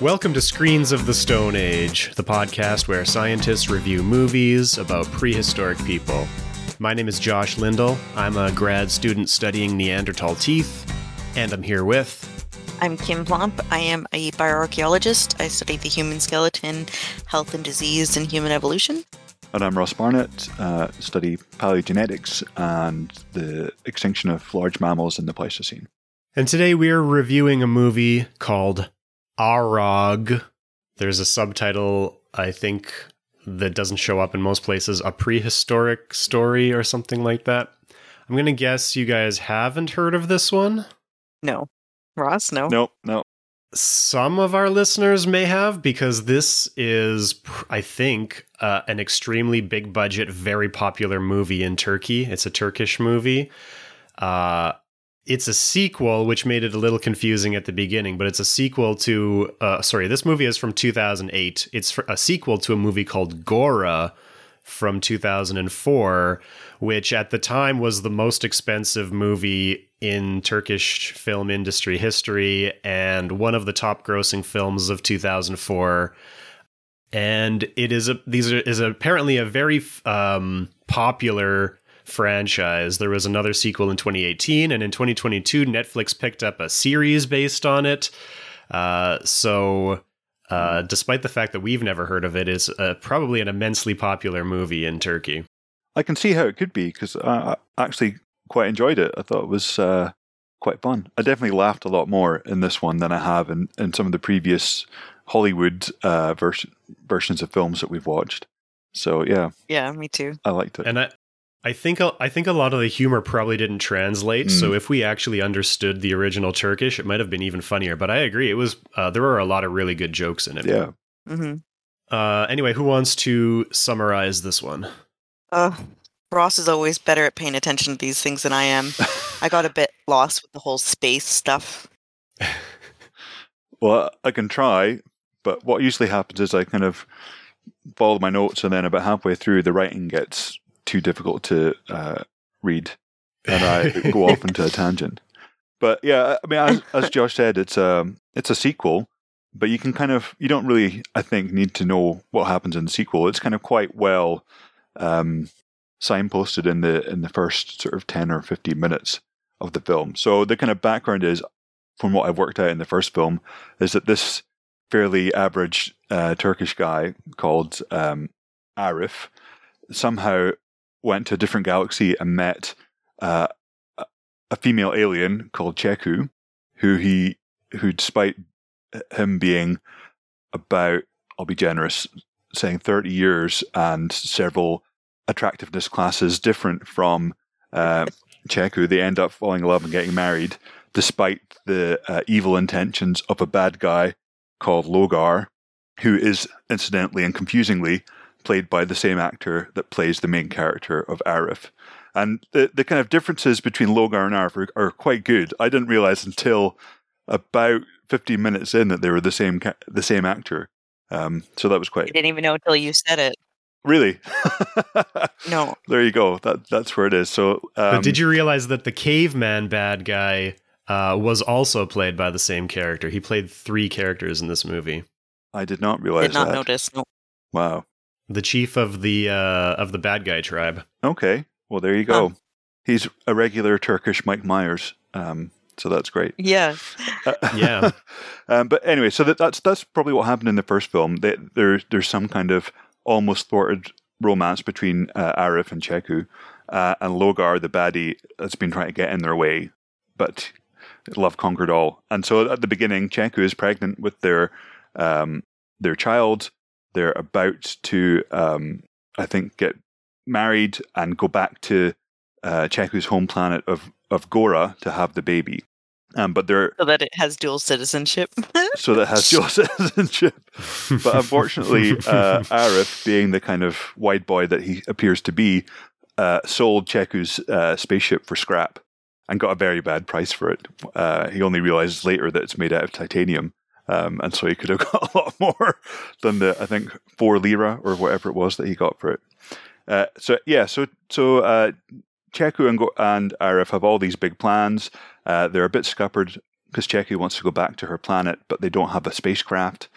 Welcome to Screens of the Stone Age, the podcast where scientists review movies about prehistoric people. My name is Josh Lindell. I'm a grad student studying Neanderthal teeth, and I'm here with. I'm Kim Plomp. I am a bioarchaeologist. I study the human skeleton, health and disease, and human evolution. And I'm Ross Barnett, uh, study paleogenetics and the extinction of large mammals in the Pleistocene. And today we're reviewing a movie called Arog. There's a subtitle, I think, that doesn't show up in most places a prehistoric story or something like that. I'm going to guess you guys haven't heard of this one. No. Ross, no. Nope, no. Some of our listeners may have because this is, I think, uh, an extremely big budget, very popular movie in Turkey. It's a Turkish movie. Uh, it's a sequel, which made it a little confusing at the beginning, but it's a sequel to, uh, sorry, this movie is from 2008. It's a sequel to a movie called Gora from 2004, which at the time was the most expensive movie in Turkish film industry history and one of the top grossing films of 2004. And it is a these are is apparently a very um, popular franchise. There was another sequel in 2018, and in 2022, Netflix picked up a series based on it. Uh, so, uh, despite the fact that we've never heard of it, it's uh, probably an immensely popular movie in Turkey. I can see how it could be because I actually quite enjoyed it. I thought it was uh, quite fun. I definitely laughed a lot more in this one than I have in, in some of the previous Hollywood uh, vers- versions of films that we've watched. So yeah, yeah, me too. I liked it, and I I think I think a lot of the humor probably didn't translate. Mm. So if we actually understood the original Turkish, it might have been even funnier. But I agree, it was uh, there were a lot of really good jokes in it. Yeah. Mm-hmm. Uh, anyway, who wants to summarize this one? Uh, Ross is always better at paying attention to these things than I am. I got a bit lost with the whole space stuff. well, I can try, but what usually happens is I kind of follow my notes, and then about halfway through, the writing gets too difficult to uh, read, and I go off into a tangent. But yeah, I mean, as, as Josh said, it's a um, it's a sequel, but you can kind of you don't really, I think, need to know what happens in the sequel. It's kind of quite well um, signposted in the in the first sort of ten or fifteen minutes of the film. So the kind of background is, from what I've worked out in the first film, is that this fairly average uh, Turkish guy called um, Arif somehow went to a different galaxy and met uh, a female alien called Cheku, who he, who despite him being about, I'll be generous, saying 30 years and several attractiveness classes different from uh, Cheku, they end up falling in love and getting married, despite the uh, evil intentions of a bad guy called Logar, who is incidentally and confusingly played by the same actor that plays the main character of Arif. And the, the kind of differences between Logar and Arif are, are quite good. I didn't realize until about 15 minutes in that they were the same the same actor. Um, so that was quite. I didn't even know until you said it. Really? no. There you go. That that's where it is. So, um, but did you realize that the caveman bad guy uh, was also played by the same character? He played three characters in this movie. I did not realize. Did not that. notice. No. Wow the chief of the uh, of the bad guy tribe. Okay, well there you go. He's a regular Turkish Mike Myers. Um, so that's great. Yeah, uh, yeah. um, but anyway, so that, that's that's probably what happened in the first film. They, there, there's some kind of almost thwarted romance between uh, Arif and Cheku, uh, and Logar, the baddie, has been trying to get in their way, but love conquered all. And so at the beginning, Cheku is pregnant with their um, their child, they're about to, um, I think, get married and go back to uh, Cheku's home planet of, of Gora to have the baby. Um, but they're so that it has dual citizenship. so that has dual citizenship. but unfortunately, uh, Arif, being the kind of wide boy that he appears to be, uh, sold Cheku's uh, spaceship for scrap and got a very bad price for it. Uh, he only realizes later that it's made out of titanium. Um, and so he could have got a lot more than the I think four lira or whatever it was that he got for it. Uh, so yeah, so so uh, Cheku and, and Arif have all these big plans. Uh, they're a bit scuppered because Cheku wants to go back to her planet, but they don't have a spacecraft.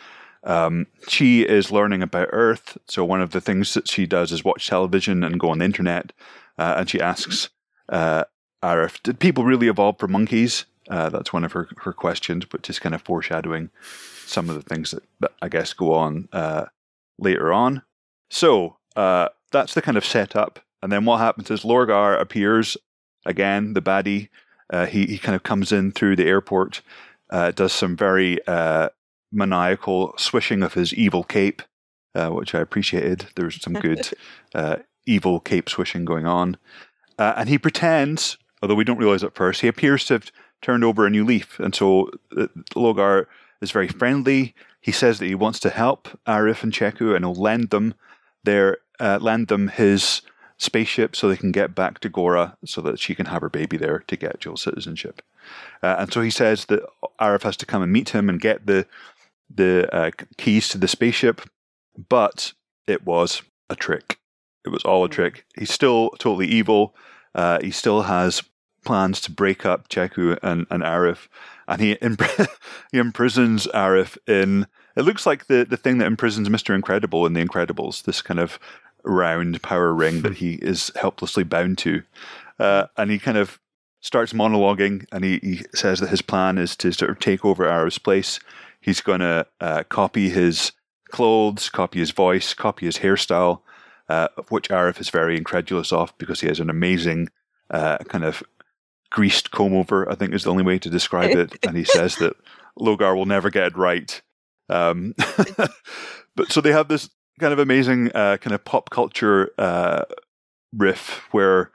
Um, she is learning about Earth, so one of the things that she does is watch television and go on the internet, uh, and she asks uh, Arif, "Did people really evolve from monkeys?" Uh, that's one of her, her questions, but just kind of foreshadowing some of the things that, that I guess go on uh, later on. So uh, that's the kind of setup. And then what happens is Logar appears again, the baddie. Uh, he, he kind of comes in through the airport, uh, does some very uh, maniacal swishing of his evil cape, uh, which I appreciated. There's some good evil cape swishing going on. and he pretends, although we don't realize at first, he appears to have turned over a new leaf. And so Logar is very friendly. He says that he wants to help Arif and Cheku and he'll lend them their uh, lend them his spaceship so they can get back to Gora so that she can have her baby there to get dual citizenship. Uh, and so he says that Arif has to come and meet him and get the the uh, keys to the spaceship, but it was a trick. It was all a hmm. trick. He's still totally evil. Uh, he still has plans to break up Cheku and, and Arif, and he imp- he imprisons Arif in. It looks like the, the thing that imprisons Mister Incredible in The Incredibles. This kind of round power ring that he is helplessly bound to. Uh, and he kind of starts monologuing and he, he says that his plan is to sort of take over Arif's place. He's going to uh, copy his clothes, copy his voice, copy his hairstyle, uh, which Arif is very incredulous of because he has an amazing uh, kind of greased comb over, I think is the only way to describe it. and he says that Logar will never get it right. Um, but so they have this kind of amazing uh, kind of pop culture uh, riff where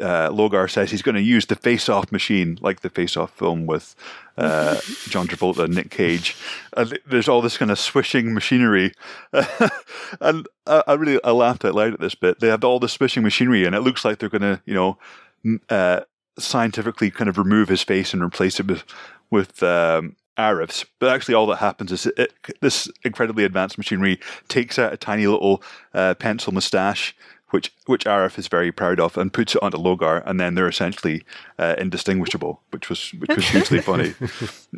uh, Logar says he's going to use the Face Off machine, like the Face Off film with uh, John Travolta and Nick Cage. And there's all this kind of swishing machinery, and I, I, really I laughed out loud at this bit. They have all this swishing machinery, and it looks like they're going to, you know, uh, scientifically kind of remove his face and replace it with with um, Arif's, but actually all that happens is it, this incredibly advanced machinery takes out a tiny little uh, pencil moustache, which which Arif is very proud of, and puts it onto Logar, and then they're essentially uh, indistinguishable, which was which was hugely funny.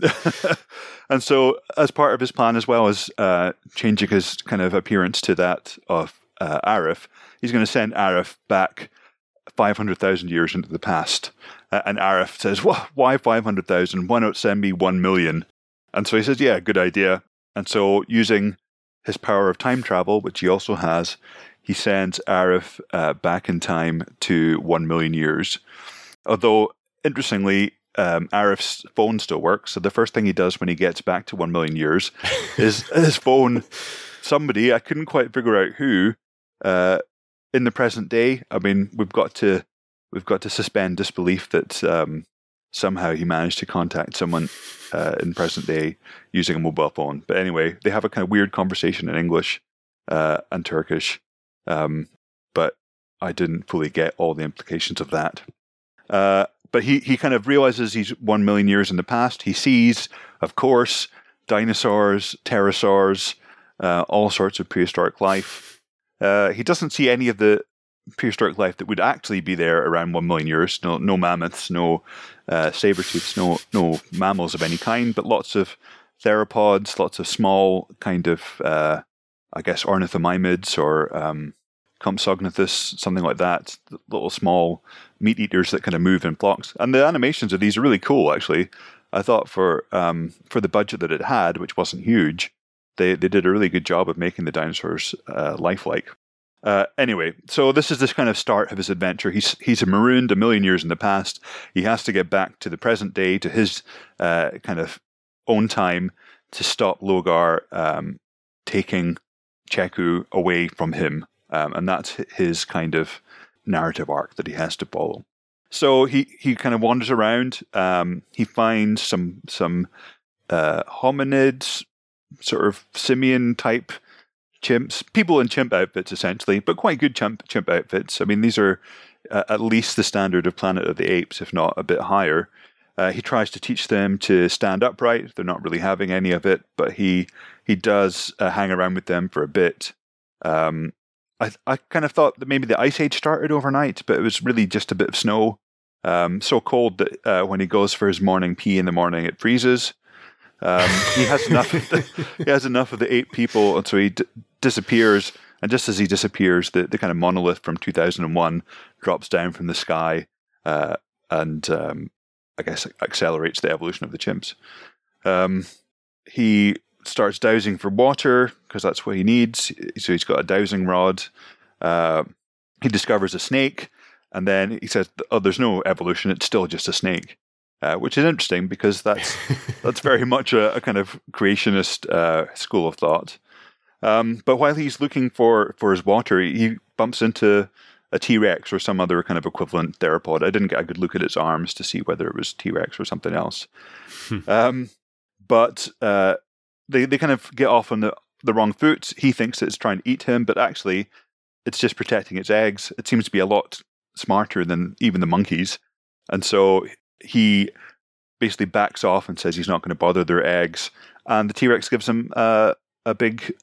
and so, as part of his plan, as well as uh, changing his kind of appearance to that of uh, Arif, he's going to send Arif back 500,000 years into the past. Uh, and Arif says, Why 500,000? Why not send me 1 million? And so he says, Yeah, good idea. And so, using his power of time travel, which he also has, he sends Arif uh, back in time to 1 million years. Although, interestingly, um, Arif's phone still works. So the first thing he does when he gets back to 1 million years is his phone, somebody, I couldn't quite figure out who, uh, in the present day, I mean, we've got to we've got to suspend disbelief that um, somehow he managed to contact someone uh, in present day using a mobile phone. But anyway, they have a kind of weird conversation in English uh, and Turkish, um, but I didn't fully get all the implications of that. Uh, but he, he kind of realizes he's one million years in the past. He sees, of course, dinosaurs, pterosaurs, uh, all sorts of prehistoric life. Uh, he doesn't see any of the prehistoric life that would actually be there around one million years. No, no mammoths, no uh, saber tooths, no no mammals of any kind, but lots of theropods, lots of small kind of, uh, I guess, ornithomimids or um, Compsognathus, something like that. Little small meat eaters that kind of move in flocks. And the animations of these are really cool, actually. I thought for um, for the budget that it had, which wasn't huge, they they did a really good job of making the dinosaurs uh, lifelike. Uh, anyway, so this is this kind of start of his adventure. He's he's marooned a million years in the past. He has to get back to the present day, to his uh, kind of own time, to stop Logar um, taking Cheku away from him, um, and that's his kind of narrative arc that he has to follow. So he he kind of wanders around. Um, he finds some some uh, hominids, sort of simian type chimps, people in chimp outfits essentially, but quite good chimp chimp outfits. I mean, these are uh, at least the standard of Planet of the Apes, if not a bit higher. Uh, he tries to teach them to stand upright. They're not really having any of it, but he he does uh, hang around with them for a bit. Um, I I kind of thought that maybe the ice age started overnight, but it was really just a bit of snow. Um, so cold that uh, when he goes for his morning pee in the morning, it freezes. Um, he has enough. Of the, he has enough of the eight people, and so he d- disappears. And just as he disappears, the, the kind of monolith from 2001 drops down from the sky, uh, and um, I guess accelerates the evolution of the chimps. Um, he starts dowsing for water because that's what he needs. So he's got a dowsing rod. Uh, he discovers a snake, and then he says, "Oh, there's no evolution; it's still just a snake," uh, which is interesting because that's that's very much a, a kind of creationist uh, school of thought. Um, but while he's looking for for his water, he bumps into a T Rex or some other kind of equivalent theropod. I didn't get a good look at its arms to see whether it was T Rex or something else. Hmm. um, but uh, they they kind of get off on the the wrong foot. He thinks it's trying to eat him, but actually, it's just protecting its eggs. It seems to be a lot smarter than even the monkeys, and so he basically backs off and says he's not going to bother their eggs. And the T Rex gives him uh, a big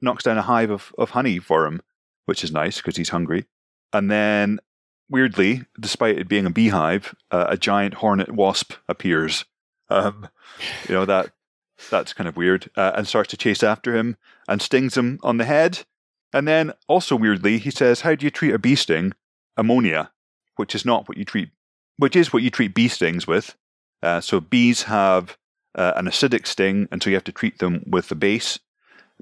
knocks down a hive of, of honey for him, which is nice because he's hungry. And then, weirdly, despite it being a beehive, uh, a giant hornet wasp appears. Um, you know that that's kind of weird, uh, and starts to chase after him and stings him on the head. And then, also weirdly, he says, "How do you treat a bee sting? Ammonia, which is not what you treat, which is what you treat bee stings with. Uh, so bees have uh, an acidic sting, and so you have to treat them with the base.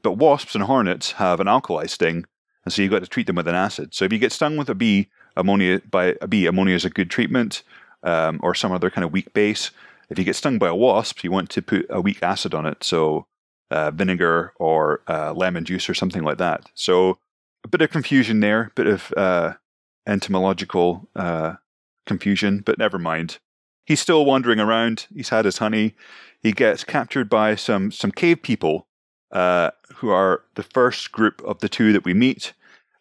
But wasps and hornets have an alkali sting, and so you've got to treat them with an acid. So if you get stung with a bee, ammonia by a bee, ammonia is a good treatment, um, or some other kind of weak base. If you get stung by a wasp, you want to put a weak acid on it, so uh, vinegar or uh, lemon juice or something like that. So a bit of confusion there, a bit of uh, entomological uh, confusion, but never mind. He's still wandering around. He's had his honey. He gets captured by some some cave people uh, who are the first group of the two that we meet.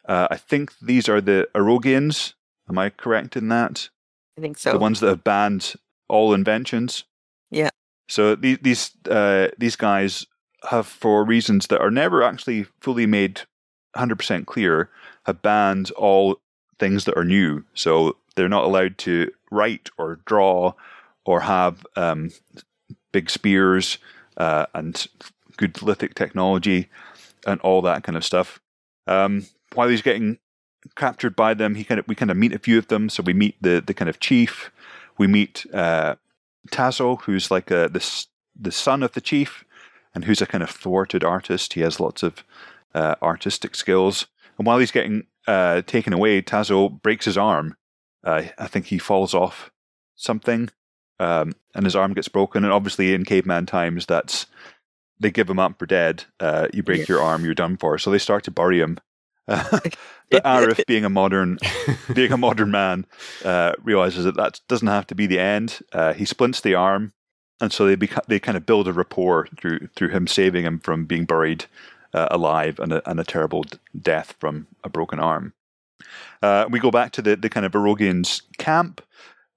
Uh, I think these are the Arogians. Am I correct in that? I think so. The ones that have banned all inventions. Yeah. So these these uh, these guys have, for reasons that are never actually fully made hundred percent clear, have banned all things that are new. So they're not allowed to write or draw or have um, big spears uh, and good lithic technology and all that kind of stuff. Um, while he's getting captured by them, he kind of we kind of meet a few of them. So we meet the the kind of chief. We meet uh, Tazo, who's like a, the the son of the chief, and who's a kind of thwarted artist. He has lots of uh, artistic skills. And while he's getting uh, taken away, Tazo breaks his arm. Uh, I think he falls off something, um, and his arm gets broken. And obviously, in caveman times, that's they give him up for dead. Uh, you break yeah. your arm, you're done for. So they start to bury him. but Arif, being a modern, being a modern man, uh, realizes that that doesn't have to be the end. Uh, he splints the arm, and so they beca- they kind of build a rapport through through him saving him from being buried uh, alive and a, and a terrible d- death from a broken arm. Uh, we go back to the the kind of Arogians camp.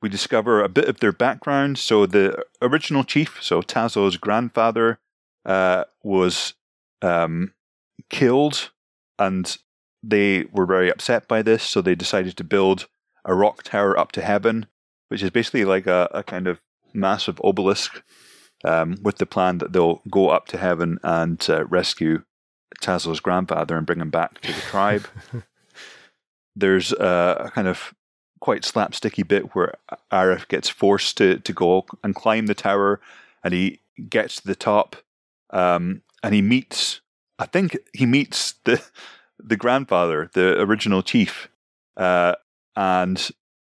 We discover a bit of their background. So the original chief, so Tazo's grandfather, uh, was um, killed, and they were very upset by this. So they decided to build a rock tower up to heaven, which is basically like a, a kind of massive obelisk, um, with the plan that they'll go up to heaven and uh, rescue Tazo's grandfather and bring him back to the tribe. There's a, a kind of quite slapsticky bit where Arif gets forced to, to go and climb the tower, and he gets to the top um, and he meets, I think he meets the the grandfather, the original chief, uh, and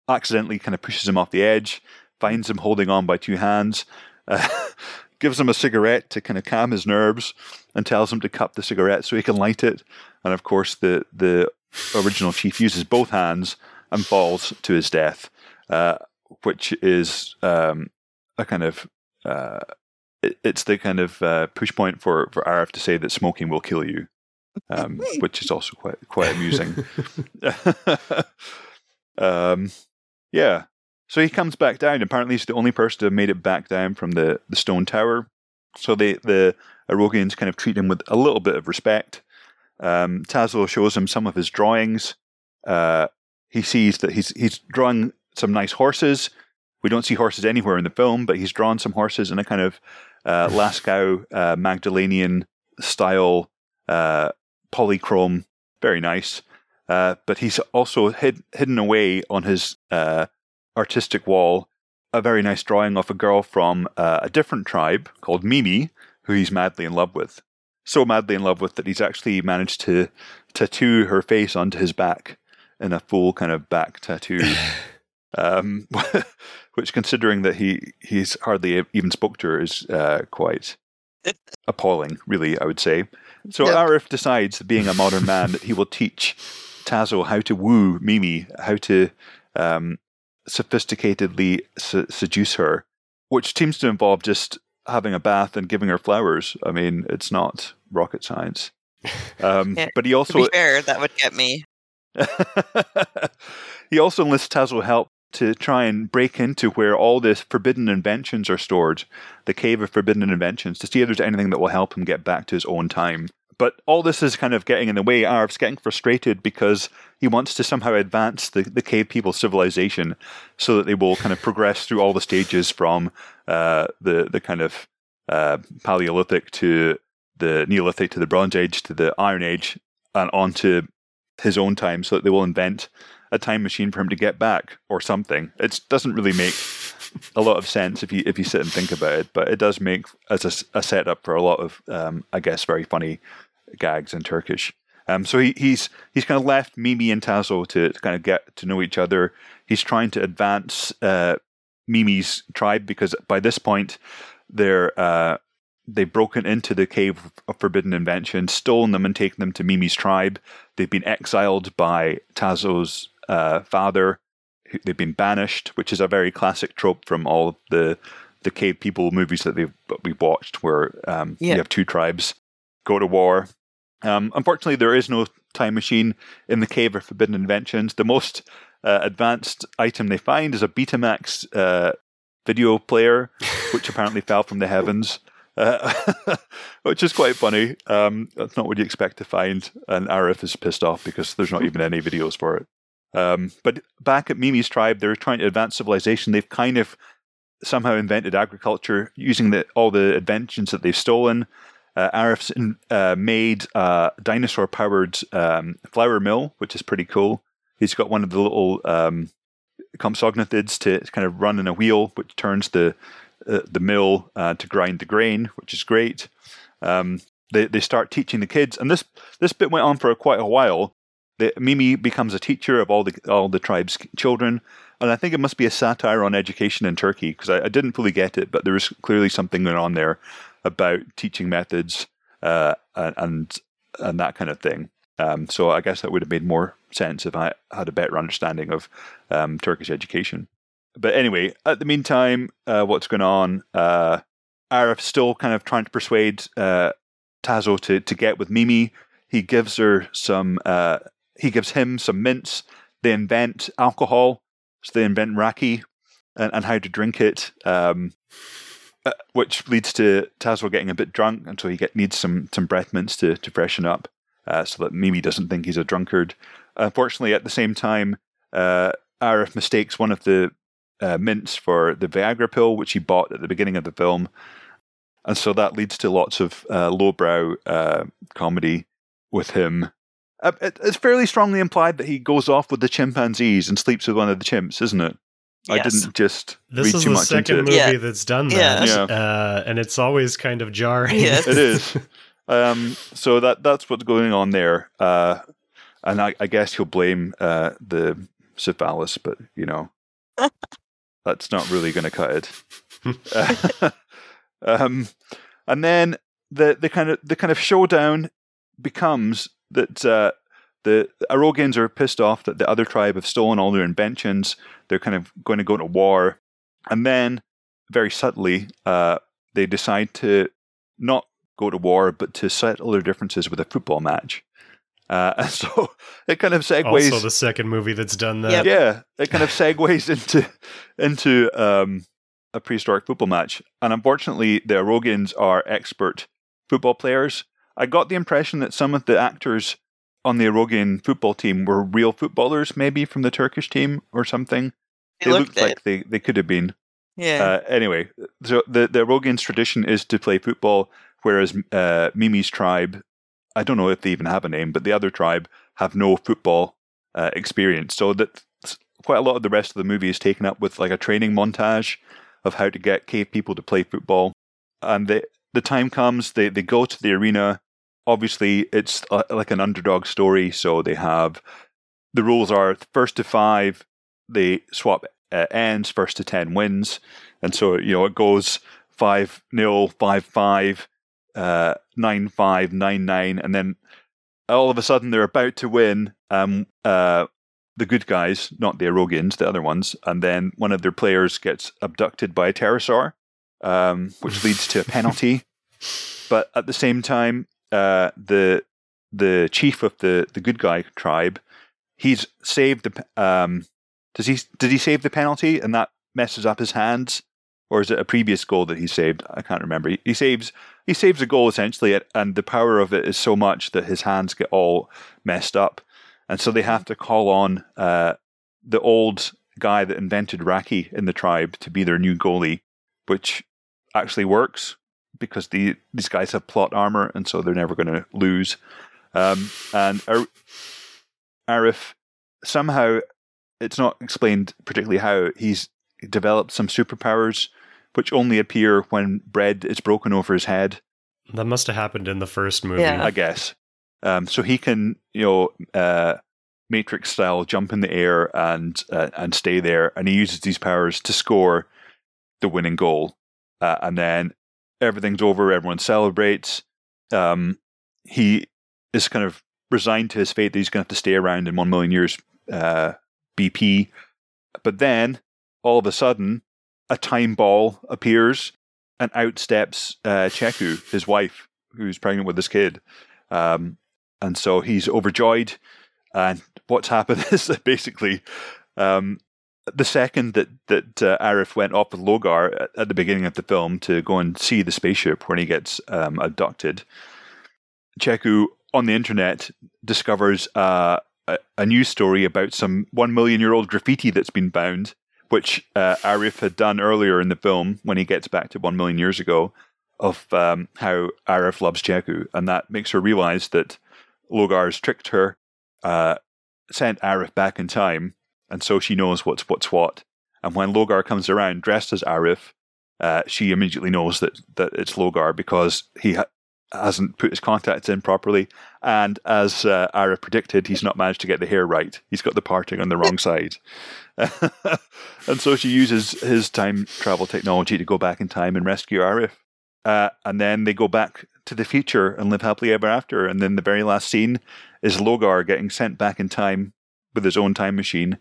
accidentally kind of pushes him off the edge, finds him holding on by two hands, uh, gives him a cigarette to kind of calm his nerves, and tells him to cup the cigarette so he can light it. And of course, the the original chief uses both hands and falls to his death, uh, which is um, a kind of uh, it's the kind of uh, push point for for Arif to say that smoking will kill you, um, which is also quite quite amusing. um, yeah. So he comes back down. Apparently, he's the only person to have made it back down from the, the stone tower. So they, the Arogians kind of treat him with a little bit of respect. Um, shows him some of his drawings. Uh, he sees that he's he's drawing some nice horses. We don't see horses anywhere in the film, but he's drawn some horses in a kind of uh, Lascaux uh, Magdalenian style uh, polychrome, very nice. Uh, but he's also hid, hidden away on his uh, artistic wall a very nice drawing of a girl from uh, a different tribe called Mimi, who he's madly in love with. So madly in love with that he's actually managed to tattoo her face onto his back in a full kind of back tattoo. um, which, considering that he he's hardly even spoke to her, is uh, quite appalling. Really, I would say. So Yep. Arif decides, being a modern man, that he will teach Tazo how to woo Mimi, how to um, sophisticatedly se- seduce her, which seems to involve just having a bath and giving her flowers. I mean, it's not rocket science. Um, Yeah, but he also fair, that would get me. he also enlists Tazo help to try and break into where all the forbidden inventions are stored, the cave of forbidden inventions, to see if there's anything that will help him get back to his own time. But all this is kind of getting in the way. Arv's getting frustrated because he wants to somehow advance the, the cave people's civilization so that they will kind of progress through all the stages from uh, the, the kind of uh, Paleolithic to the Neolithic to the Bronze Age to the Iron Age and on to his own time so that they will invent a time machine for him to get back or something. It doesn't really make a lot of sense if you if you sit and think about it, but it does make as a setup for a lot of um, I guess very funny gags in Turkish. Um, so he, he's he's kind of left Mimi and Tazo to, to kind of get to know each other. He's trying to advance uh, Mimi's tribe because by this point they're uh, they've broken into the cave of forbidden invention, stolen them, and taken them to Mimi's tribe. They've been exiled by Tazo's uh, father. They've been banished, which is a very classic trope from all of the the cave people movies that we've we've watched, where um, Yeah. you have two tribes go to war. Um, unfortunately, there is no time machine in the cave of forbidden inventions. The most uh, advanced item they find is a Betamax uh, video player, which apparently fell from the heavens. Uh, which is quite funny. Um, that's not what you expect to find, and Arif is pissed off because there's not even any videos for it. Um, but back at Mimi's tribe, they're trying to advance civilization. They've kind of somehow invented agriculture using the, all the inventions that they've stolen. Uh, Arif's in, uh, made a dinosaur-powered um, flour mill, which is pretty cool. He's got one of the little um, to kind of run in a wheel, which turns the uh, the mill uh, to grind the grain, which is great. Um, they they start teaching the kids, and this this bit went on for quite a while. The, Mimi becomes a teacher of all the all the tribe's children, and I think it must be a satire on education in Turkey because I, I didn't fully get it, but there was clearly something going on there about teaching methods uh, and and that kind of thing. Um, so I guess that would have made more sense if I had a better understanding of um, Turkish education. But anyway, at the meantime, uh, what's going on? Uh, Arif's still kind of trying to persuade uh, Tazo to to get with Mimi. He gives her some. Uh, he gives him some mints. They invent alcohol. So they invent raki and, and how to drink it. Um, uh, which leads to Tazo getting a bit drunk, and so he get, needs some some breath mints to to freshen up, uh, so that Mimi doesn't think he's a drunkard. Unfortunately, at the same time, uh, Arif mistakes one of the uh, mints for the Viagra pill, which he bought at the beginning of the film, and so that leads to lots of uh, lowbrow comedy with him. It- it's fairly strongly implied that he goes off with the chimpanzees and sleeps with one of the chimps, isn't it? I didn't just This read is too the much into second it. movie Yeah. that's done that, Yeah. Uh, and it's always kind of jarring. Yes. it is. Um, so that that's what's going on there, uh, and I, I guess he'll blame uh, the syphilis, but you know, that's not really going to cut it. um, and then the the kind of the kind of showdown becomes that the Arogians are pissed off that the other tribe have stolen all their inventions. They're kind of going to go to war, and then very subtly, uh, they decide to not go to war, but to settle their differences with a football match. Uh, and so it kind of segues. Also, the second movie that's done that. Yep. yeah, it kind of segues into into um, a prehistoric football match. And unfortunately, the Arogians are expert football players. I got the impression that some of the actors on the Arogian football team were real footballers, maybe from the Turkish team or something. They looked like it. they, they could have been. Yeah. Uh, anyway, so the the Rogians tradition is to play football, whereas uh, Mimi's tribe, I don't know if they even have a name, but the other tribe have no football uh, experience. So that quite a lot of the rest of the movie is taken up with like a training montage of how to get cave people to play football. And the the time comes, they they go to the arena. Obviously, it's uh, like an underdog story, so they have the rules are first to five. They swap uh, ends, first to ten wins, and so you know it goes five 0 five five, uh, nine five, nine nine, and then all of a sudden they're about to win. Um, uh, the good guys, not the Arogians, the other ones, and then one of their players gets abducted by a pterosaur, um, which leads to a penalty. But at the same time, uh, the the chief of the the good guy tribe, he's saved the. Um, does he did he save the penalty and that messes up his hands, or is it a previous goal that he saved? I can't remember. He, he saves he saves a goal essentially, and the power of it is so much that his hands get all messed up, and so they have to call on uh, the old guy that invented Raki in the tribe to be their new goalie, which actually works because the these guys have plot armor, and so they're never going to lose. Um, and Ar- Arif somehow it's not explained particularly how he's developed some superpowers which only appear when bread is broken over his head. That must have happened in the first movie. Yeah. I guess. Um, so he can, you know, uh, Matrix style jump in the air and uh, and stay there, and he uses these powers to score the winning goal, uh, and then everything's over. Everyone celebrates. Um, he is kind of resigned to his fate that he's going to have to stay around in one million years uh, BP, but then all of a sudden, a time ball appears, and out steps uh, Cheku, his wife, who's pregnant with this kid. Um, and so he's overjoyed. And what's happened is that basically, um, the second that that uh, Arif went off with Logar at, at the beginning of the film to go and see the spaceship when he gets um, abducted, Cheku on the internet discovers uh, a, a news story about some one million year old graffiti that's been bound, which uh, Arif had done earlier in the film when he gets back to one million years ago, of um, how Arif loves Cheku, and that makes her realize that Logar's tricked her, uh, sent Arif back in time, and so she knows what's what's what. And when Logar comes around dressed as Arif, uh, she immediately knows that that it's Logar because he ha- hasn't put his contacts in properly, and as uh, Arif predicted, he's not managed to get the hair right. He's got the parting on the wrong side, and so she uses his time travel technology to go back in time and rescue Arif. Uh, and then they go back to the future and live happily ever after. And then the very last scene is Logar getting sent back in time with his own time machine,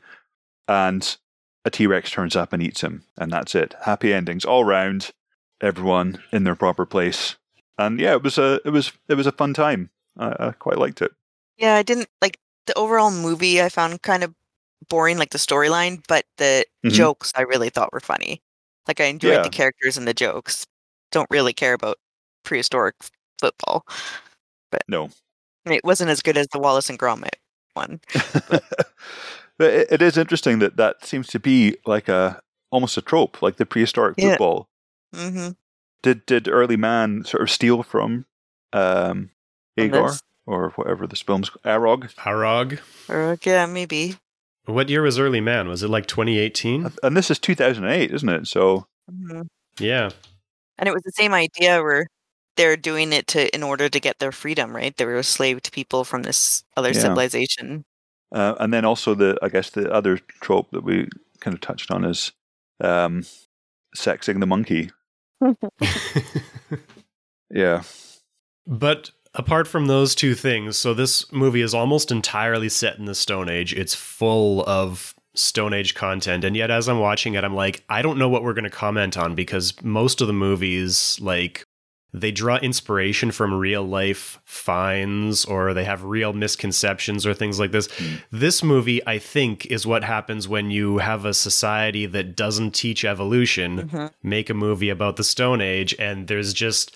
and a T Rex turns up and eats him, and that's it. Happy endings all round. Everyone in their proper place, and yeah, it was a it was it was a fun time. I, I quite liked it. Yeah, I didn't like the overall movie. I found kind of boring, like the storyline, but the Mhm. jokes I really thought were funny. Like I enjoyed Yeah. the characters and the jokes. Don't really care about prehistoric football, but No, It wasn't as good as the Wallace and Gromit one. but it, it is interesting that that seems to be like a almost a trope, like the prehistoric Yeah. football. Mm-hmm. Did did early man sort of steal from um, Agar or whatever this film's Arog? Arog. Or yeah, maybe. What year was Early Man? Was it like 2018? And this is 2008, isn't it? So hmm Yeah. And it was the same idea where they're doing it to in order to get their freedom, right? They were enslaved people from this other Yeah. civilization. Uh, and then also the, I guess the other trope that we kind of touched on is um, sexing the monkey. Yeah, But apart from those two things, so this movie is almost entirely set in the Stone Age. It's full of Stone Age content. And yet, as I'm watching it, I'm like, I don't know what we're going to comment on because most of the movies, like, they draw inspiration from real life finds or they have real misconceptions or things like this. Mm. This movie, I think, is what happens when you have a society that doesn't teach evolution hmm make a movie about the Stone Age, and there's just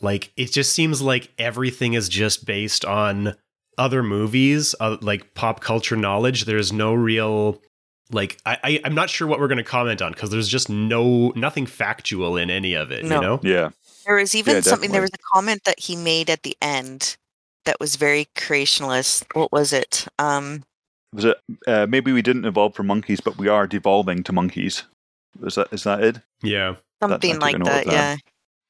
like it just seems like everything is just based on other movies, uh, like pop culture knowledge. There's no real like I, I I'm not sure what we're going to comment on because there's just no nothing factual in any of it. No. You know? Yeah. There was even Yeah, something. There was a comment that he made at the end that was very creationalist. What was it? Um, Was it uh, maybe we didn't evolve from monkeys, but we are devolving to monkeys? Is that is that it? Yeah. something took a like that. that. Yeah.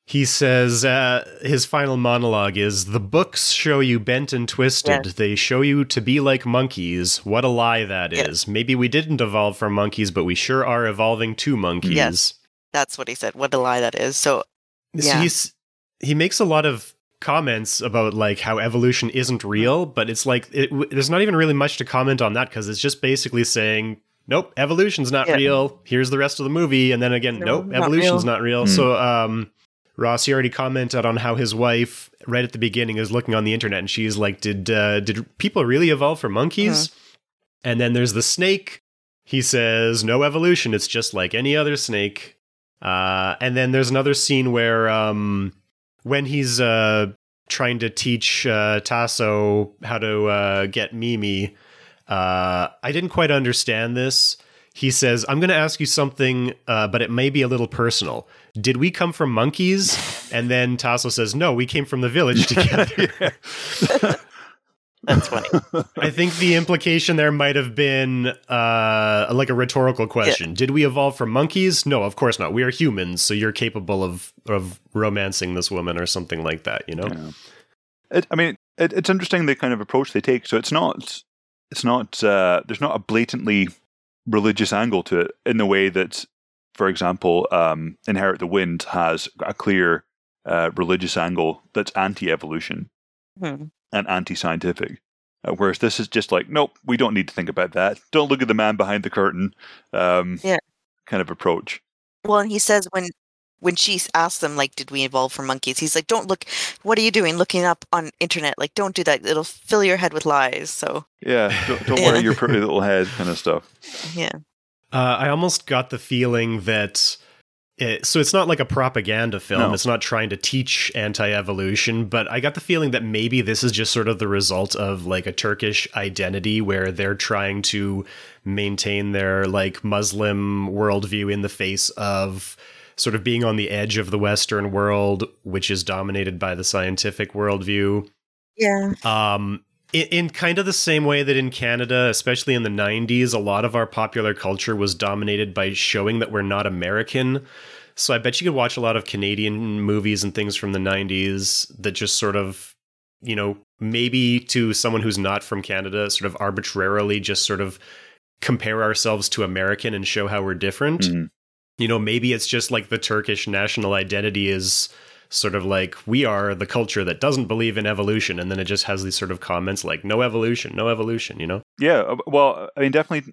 He says uh, his final monologue is The books show you bent and twisted. Yes. They show you to be like monkeys. What a lie that is. Yes. Maybe we didn't evolve from monkeys, but we sure are evolving to monkeys. Yes. That's what he said. What a lie that is. So So Yeah. he's, he makes a lot of comments about like how evolution isn't real, but it's like it, w- there's not even really much to comment on that because it's just basically saying, nope, evolution's not Yeah. real. Here's the rest of the movie, and then again, No, nope, not evolution's real. not real. Hmm. So, um, Ross, you already commented on how his wife, right at the beginning, is looking on the internet, and she's like, "Did uh, did people really evolve from monkeys?" Mm-hmm. And then there's the snake. He says, "No evolution. It's just like any other snake." Uh, and then there's another scene where, um, when he's uh, trying to teach uh, Tasso how to uh, get Mimi, uh, I didn't quite understand this. He says, I'm going to ask you something, uh, but it may be a little personal. Did we come from monkeys? And then Tasso says, No, we came from the village together. That's funny. I think the implication there might have been uh, like a rhetorical question. Did we evolve from monkeys? No, of course not. We are humans, so you're capable of of romancing this woman or something like that. You know? Yeah. It, I mean, it, it's interesting the kind of approach they take. So it's not, it's not, uh, there's not a blatantly religious angle to it in the way that, for example, um, Inherit the Wind has a clear uh, religious angle that's anti-evolution Hmm. And anti-scientific. Uh, whereas this is just like, nope, we don't need to think about that. Don't look at the man behind the curtain. Um, Yeah. Kind of approach. Well, and he says when when she asks them like, "Did we evolve from monkeys?" He's like, "Don't look. What are you doing? Looking up on internet? Like, don't do that. It'll fill your head with lies." So Yeah. Don't, don't Yeah. worry your pretty little head kind of stuff. yeah, Uh, I almost got the feeling that. It, so it's not like a propaganda film. No. It's not trying to teach anti-evolution, but I got the feeling that maybe this is just sort of the result of like a Turkish identity where they're trying to maintain their like Muslim worldview in the face of sort of being on the edge of the Western world, which is dominated by the scientific worldview. yeah, Um, in, in kind of the same way that in Canada, especially in the 90s, a lot of our popular culture was dominated by showing that we're not American. So I bet you could watch a lot of Canadian movies and things from the 90s that just sort of, you know, maybe to someone who's not from Canada, sort of arbitrarily just sort of compare ourselves to American and show how we're different. Mhm. You know, maybe it's just like the Turkish national identity is sort of like we are the culture that doesn't believe in evolution and then it just has these sort of comments like no evolution no evolution you know Yeah, uh, well, I mean, definitely,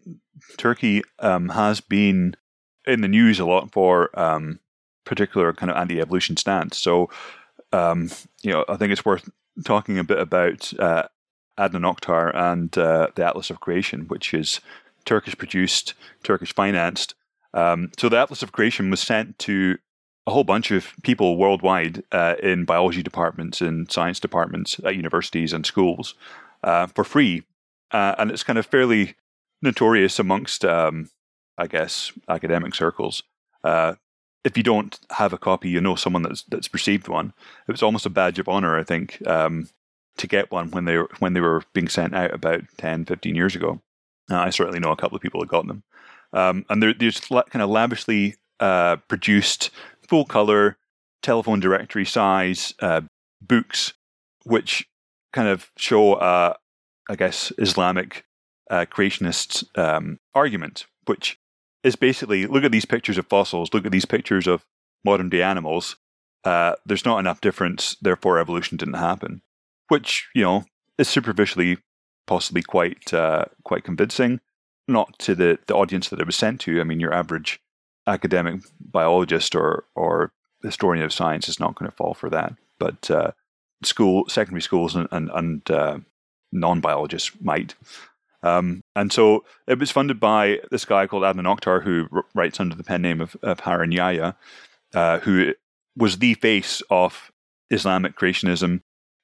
Turkey um, has been in the news a lot for um, particular kind of anti-evolution stance. So, um, you know, I think it's worth talking a bit about uh, Adnan Oktar and uh, the Atlas of Creation, which is Turkish-produced, Turkish-financed. Um, so, the Atlas of Creation was sent to a whole bunch of people worldwide uh, in biology departments and science departments at universities and schools uh, for free uh, and it's kind of fairly notorious amongst, um, I guess, academic circles. Uh, if you don't have a copy, you know someone that's that's received one. It was almost a badge of honor, I think, um, to get one when they were when they were being sent out about 10, 15 years ago. Uh, I certainly know a couple of people that got them, um, and they're there's la- kind of lavishly uh, produced, full color, telephone directory size uh, books, which kind of show uh, I guess, Islamic uh, creationist um, argument, which is basically look at these pictures of fossils, look at these pictures of modern day animals. Uh, there's not enough difference, therefore evolution didn't happen. Which you know is superficially possibly quite uh, quite convincing, not to the, the audience that it was sent to. I mean, your average academic biologist or or historian of science is not going to fall for that, but uh, school secondary schools and and, and uh, non-biologists might. Um, and so it was funded by this guy called Adnan Oktar, who writes under the pen name of, of Harun Yahya, uh, who was the face of Islamic creationism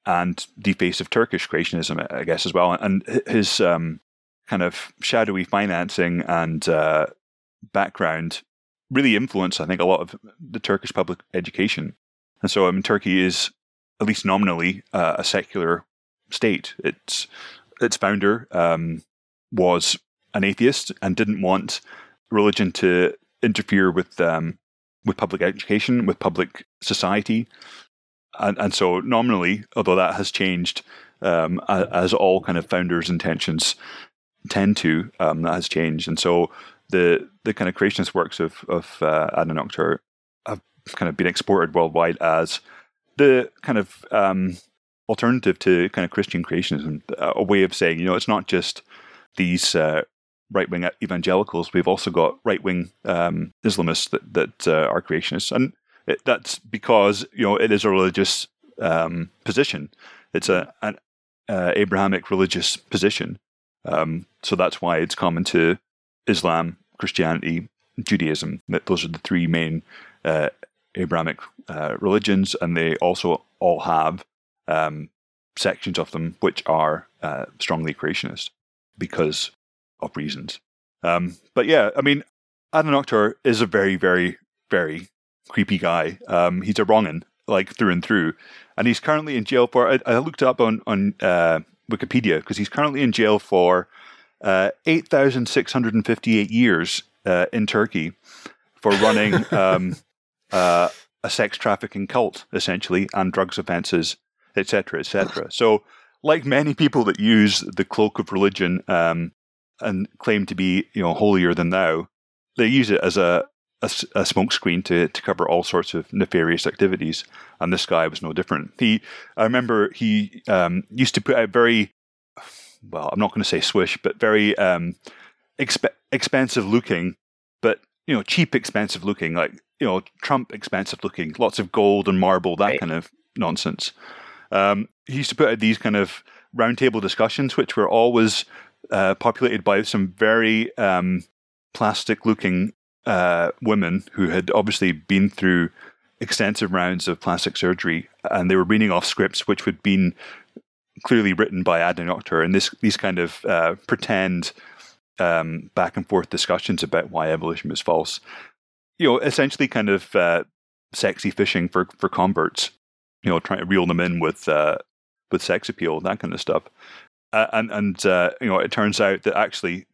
and the face of Turkish creationism, I guess, as well. And his um, kind of shadowy financing and uh, background really influenced, I think, a lot of the Turkish public education. And so, I mean, Turkey is at least nominally uh, a secular state. Its its founder um, was an atheist and didn't want religion to interfere with um, with public education, with public society, and, and so nominally, although that has changed, um, as all kind of founders' intentions tend to, um, that has changed, and so the the kind of creationist works of of uh, Adnan have kind of been exported worldwide as the kind of um, alternative to kind of Christian creationism, a way of saying, you know, it's not just these uh, right wing evangelicals. We've also got right wing um, Islamists that that uh, are creationists, and it, that's because you know it is a religious um, position. It's a an uh, Abrahamic religious position, um, so that's why it's common to Islam, Christianity, Judaism. That those are the three main uh, Abrahamic uh, religions, and they also all have um, sections of them which are uh, strongly creationist because of reasons. Um, but yeah, I mean, Adnan Oktar is a very, very, very creepy guy. Um, he's a wrongin, like through and through, and he's currently in jail for. I, I looked up on on uh, Wikipedia because he's currently in jail for uh, eight thousand six hundred and fifty eight years uh, in Turkey for running um, uh, a sex trafficking cult, essentially, and drugs offences, etc., etc. So, like many people that use the cloak of religion um, and claim to be, you know, holier than thou, they use it as a a, a smokescreen to to cover all sorts of nefarious activities. And this guy was no different. He, I remember, he um, used to put out very, well, I'm not going to say swish, but very um, exp- expensive looking, but you know, cheap expensive looking, like you know, Trump expensive looking, lots of gold and marble, that right. kind of nonsense. Um, he used to put out these kind of roundtable discussions, which were always uh, populated by some very um, plastic looking uh, women who had obviously been through extensive rounds of plastic surgery, and they were reading off scripts which had been clearly written by Adnan Oktar, and this these kind of uh, pretend um, back and forth discussions about why evolution was false. You know, essentially, kind of uh, sexy fishing for for converts. You know, trying to reel them in with uh, with sex appeal, that kind of stuff. Uh, and and uh, you know, it turns out that actually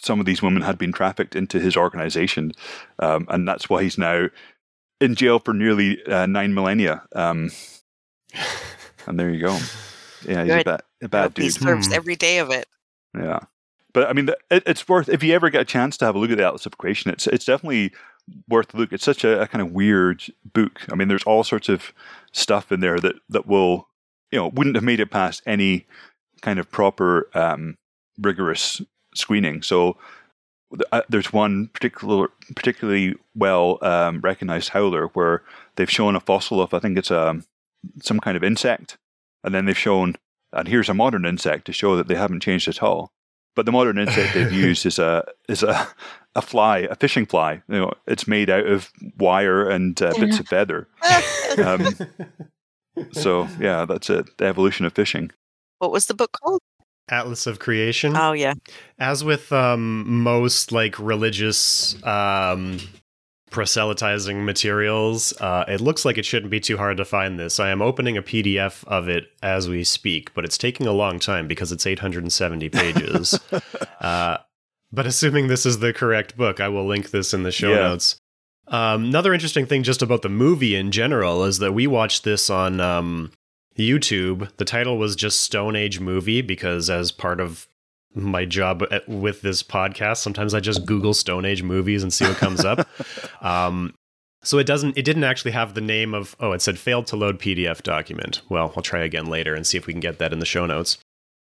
some of these women had been trafficked into his organization, um, and that's why he's now in jail for nearly uh, nine millennia. Um, and there you go. Yeah, he's Good. a bad, a bad dude. He serves hmm. every day of it. Yeah, but I mean, it, it's worth if you ever get a chance to have a look at the Atlas of Creation. It's it's definitely worth a look. It's such a, a kind of weird book. I mean, there's all sorts of stuff in there that that will you know wouldn't have made it past any kind of proper um, rigorous screening. So uh, there's one particular, particularly well um, recognized howler where they've shown a fossil of I think it's a um, some kind of insect, and then they've shown and here's a modern insect to show that they haven't changed at all. But the modern insect they've used is a is a a fly, a fishing fly. You know, it's made out of wire and uh, bits of feather. Um, so yeah, that's it. The evolution of fishing. What was the book called? Atlas of Creation. Oh yeah. As with um, most like religious um, proselytizing materials, uh, it looks like it shouldn't be too hard to find this. I am opening a PDF of it as we speak, but it's taking a long time because it's 870 pages. uh, but assuming this is the correct book, I will link this in the show yeah. notes. Um, another interesting thing just about the movie in general is that we watched this on um, YouTube. The title was just Stone Age movie because as part of my job with this podcast, sometimes I just Google Stone Age movies and see what comes up. Um, so it doesn't. It didn't actually have the name of. Oh, it said failed to load PDF document. Well, I'll try again later and see if we can get that in the show notes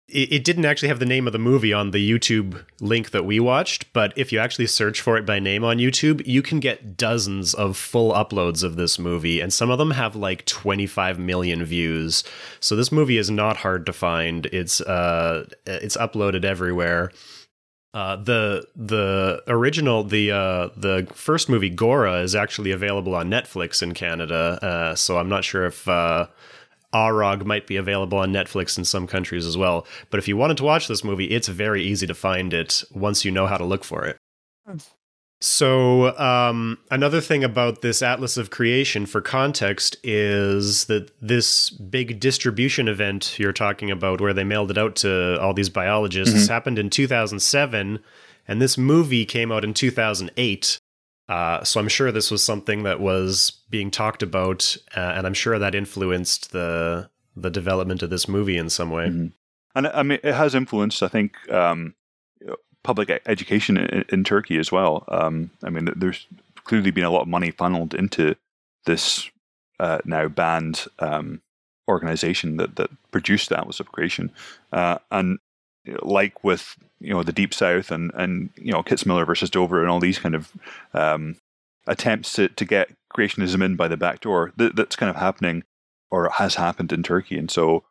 it, it didn't actually have the name of the movie on the YouTube link that we watched, but if you actually search for it by name on YouTube, you can get dozens of full uploads of this movie, and some of them have like 25 million views. So this movie is not hard to find. It's uh, it's uploaded everywhere. Uh, the the original the uh, the first movie Gora is actually available on Netflix in Canada, uh, so I'm not sure if uh, Arog might be available on Netflix in some countries as well. But if you wanted to watch this movie, it's very easy to find it once you know how to look for it. So, um, another thing about this Atlas of Creation for context is that this big distribution event you're talking about, where they mailed it out to all these biologists, happened in 2007, and this movie came out in 2008. Uh, so I'm sure this was something that was being talked about, uh, and I'm sure that influenced the the development of this movie in some way. Mhm. And I mean, it has influenced, I think, um, public education in, in Turkey as well. Um, I mean, there's clearly been a lot of money funneled into this uh, now banned um, organization that, that produced the Atlas of Creation. Uh, and like with you know the Deep South and and you know Kitzmiller versus Dover and all these kind of um, attempts to, to get creationism in by the back door, that, that's kind of happening or has happened in Turkey. And so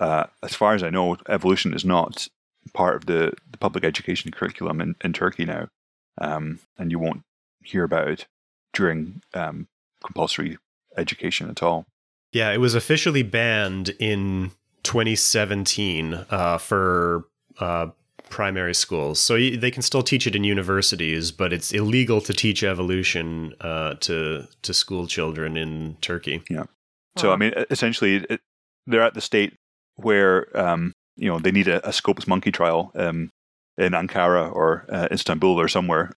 uh, as far as I know, evolution is not part of the, the public education curriculum in, in Turkey now. Um, and you won't hear about it during um, compulsory education at all. Yeah, it was officially banned in 2017 uh, for uh, primary schools. So they can still teach it in universities, but it's illegal to teach evolution uh, to to school children in Turkey. Yeah. So, I mean, essentially, it, they're at the state where, um, you know, they need a, a Scopes monkey trial um, in Ankara or uh, Istanbul or somewhere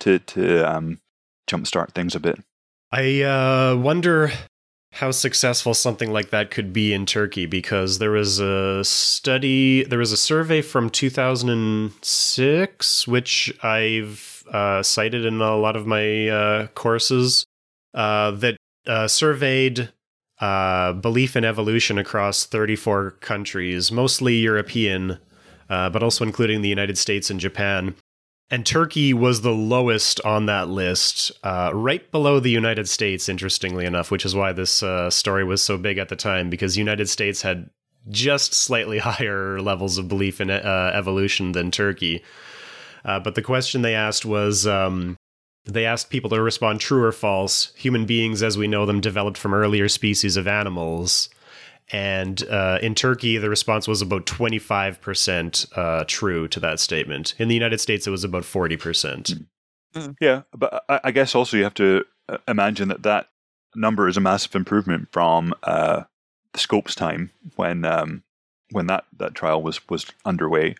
to, to um, jumpstart things a bit. I uh, wonder how successful something like that could be in Turkey because there was a study, there was a survey from 2006, which I've uh, cited in a lot of my uh, courses, uh, that uh, surveyed uh, belief in evolution across 34 countries, mostly European, uh, but also including the United States and Japan. And Turkey was the lowest on that list, uh, right below the United States, interestingly enough, which is why this uh, story was so big at the time, because United States had just slightly higher levels of belief in uh, evolution than Turkey. Uh, but the question they asked was um, they asked people to respond true or false. Human beings, as we know them, developed from earlier species of animals. And uh, in Turkey, the response was about 25% uh, true to that statement. In the United States, it was about 40%. Yeah, but I, I guess also you have to uh, imagine that that number is a massive improvement from uh, the Scopes time when um, when that, that trial was was underway,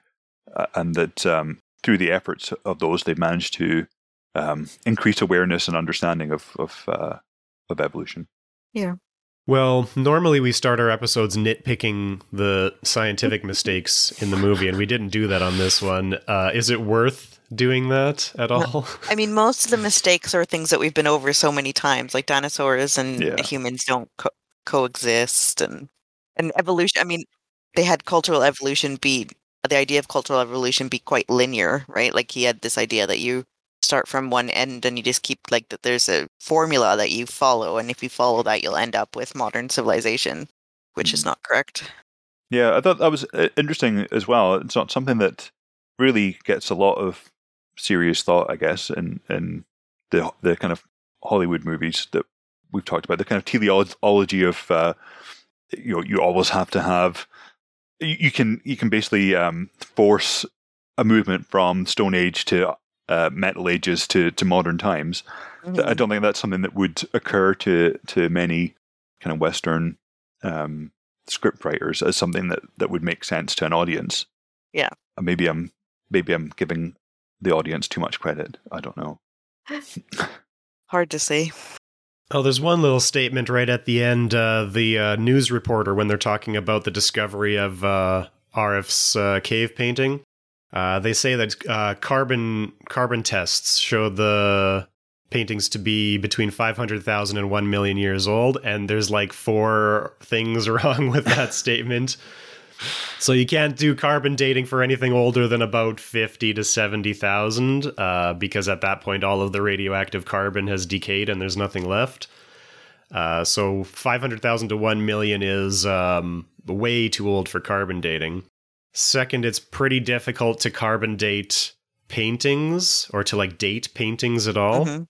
uh, and that um, through the efforts of those, they've managed to um, increase awareness and understanding of of uh, of evolution. Well, normally we start our episodes nitpicking the scientific mistakes in the movie, and we didn't do that on this one. Uh, is it worth doing that at all? I mean, most of the mistakes are things that we've been over so many times, like dinosaurs and Yeah. humans don't co- coexist, and and evolution. I mean, they had cultural evolution be the idea of cultural evolution be quite linear, right? Like he had this idea that you start from one end and you just keep like that. There's a formula that you follow, and if you follow that, you'll end up with modern civilization, which is not correct. Yeah, I thought that was uh, interesting as well. It's not something that really gets a lot of serious thought, I guess, in in the the kind of Hollywood movies that we've talked about. The kind of teleology of uh, you know you always have to have you, you can you can basically um, force a movement from Stone Age to uh, Metal Ages to to modern times. Mm-hmm. I don't think that's something that would occur to to many kind of Western um, script writers as something that, that would make sense to an audience. Yeah. Uh, Maybe I'm maybe I'm giving the audience too much credit. I don't know. Hard to say. Oh, there's one little statement right at the end. Uh, the uh, news reporter, when they're talking about the discovery of uh, Arif's uh, cave painting, uh, they say that uh, carbon carbon tests show the paintings to be between 500,000 and 1 million years old, and there's like four things wrong with that statement. So you can't do carbon dating for anything older than about 50 to 70,000 uh, because at that point all of the radioactive carbon has decayed and there's nothing left. Uh, so 500,000 to 1 million is um, way too old for carbon dating. Second, it's pretty difficult to carbon date paintings or to like date paintings at all. Mhm.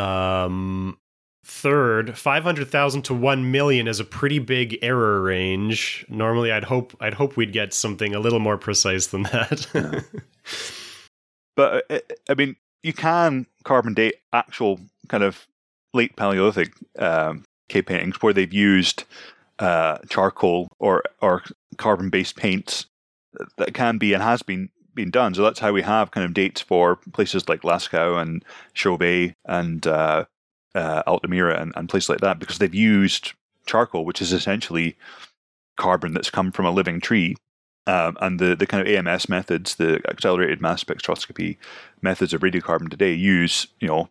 Um, Third, 500,000 to 1 million is a pretty big error range. Normally I'd hope I'd hope we'd get something a little more precise than that. Yeah. But uh, I mean, you can carbon date actual kind of late Paleolithic um, cave paintings where they've used uh, charcoal or or carbon based paints. That can be and has been been done. So that's how we have kind of dates for places like Lascaux and Chauvet and uh, uh, Altamira and, and places like that because they've used charcoal, which is essentially carbon that's come from a living tree. Um, and the, the kind of AMS methods, the accelerated mass spectroscopy methods of radiocarbon today use, you know,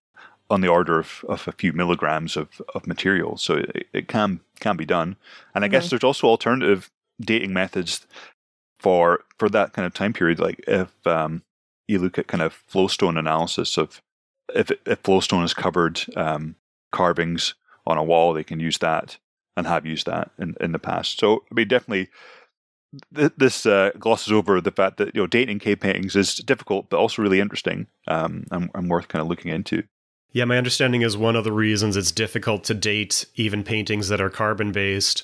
on the order of, of a few milligrams of, of material. So it, it can can be done. And I mm-hmm. guess there's also alternative dating methods for for that kind of time period. Like if um, you look at kind of flowstone analysis of if if flowstone has covered um, carvings on a wall, they can use that and have used that in, in the past. So I mean, definitely. Th- this uh, glosses over the fact that you know dating cave paintings is difficult, but also really interesting um, and, and worth kind of looking into. Yeah, my understanding is one of the reasons it's difficult to date even paintings that are carbon based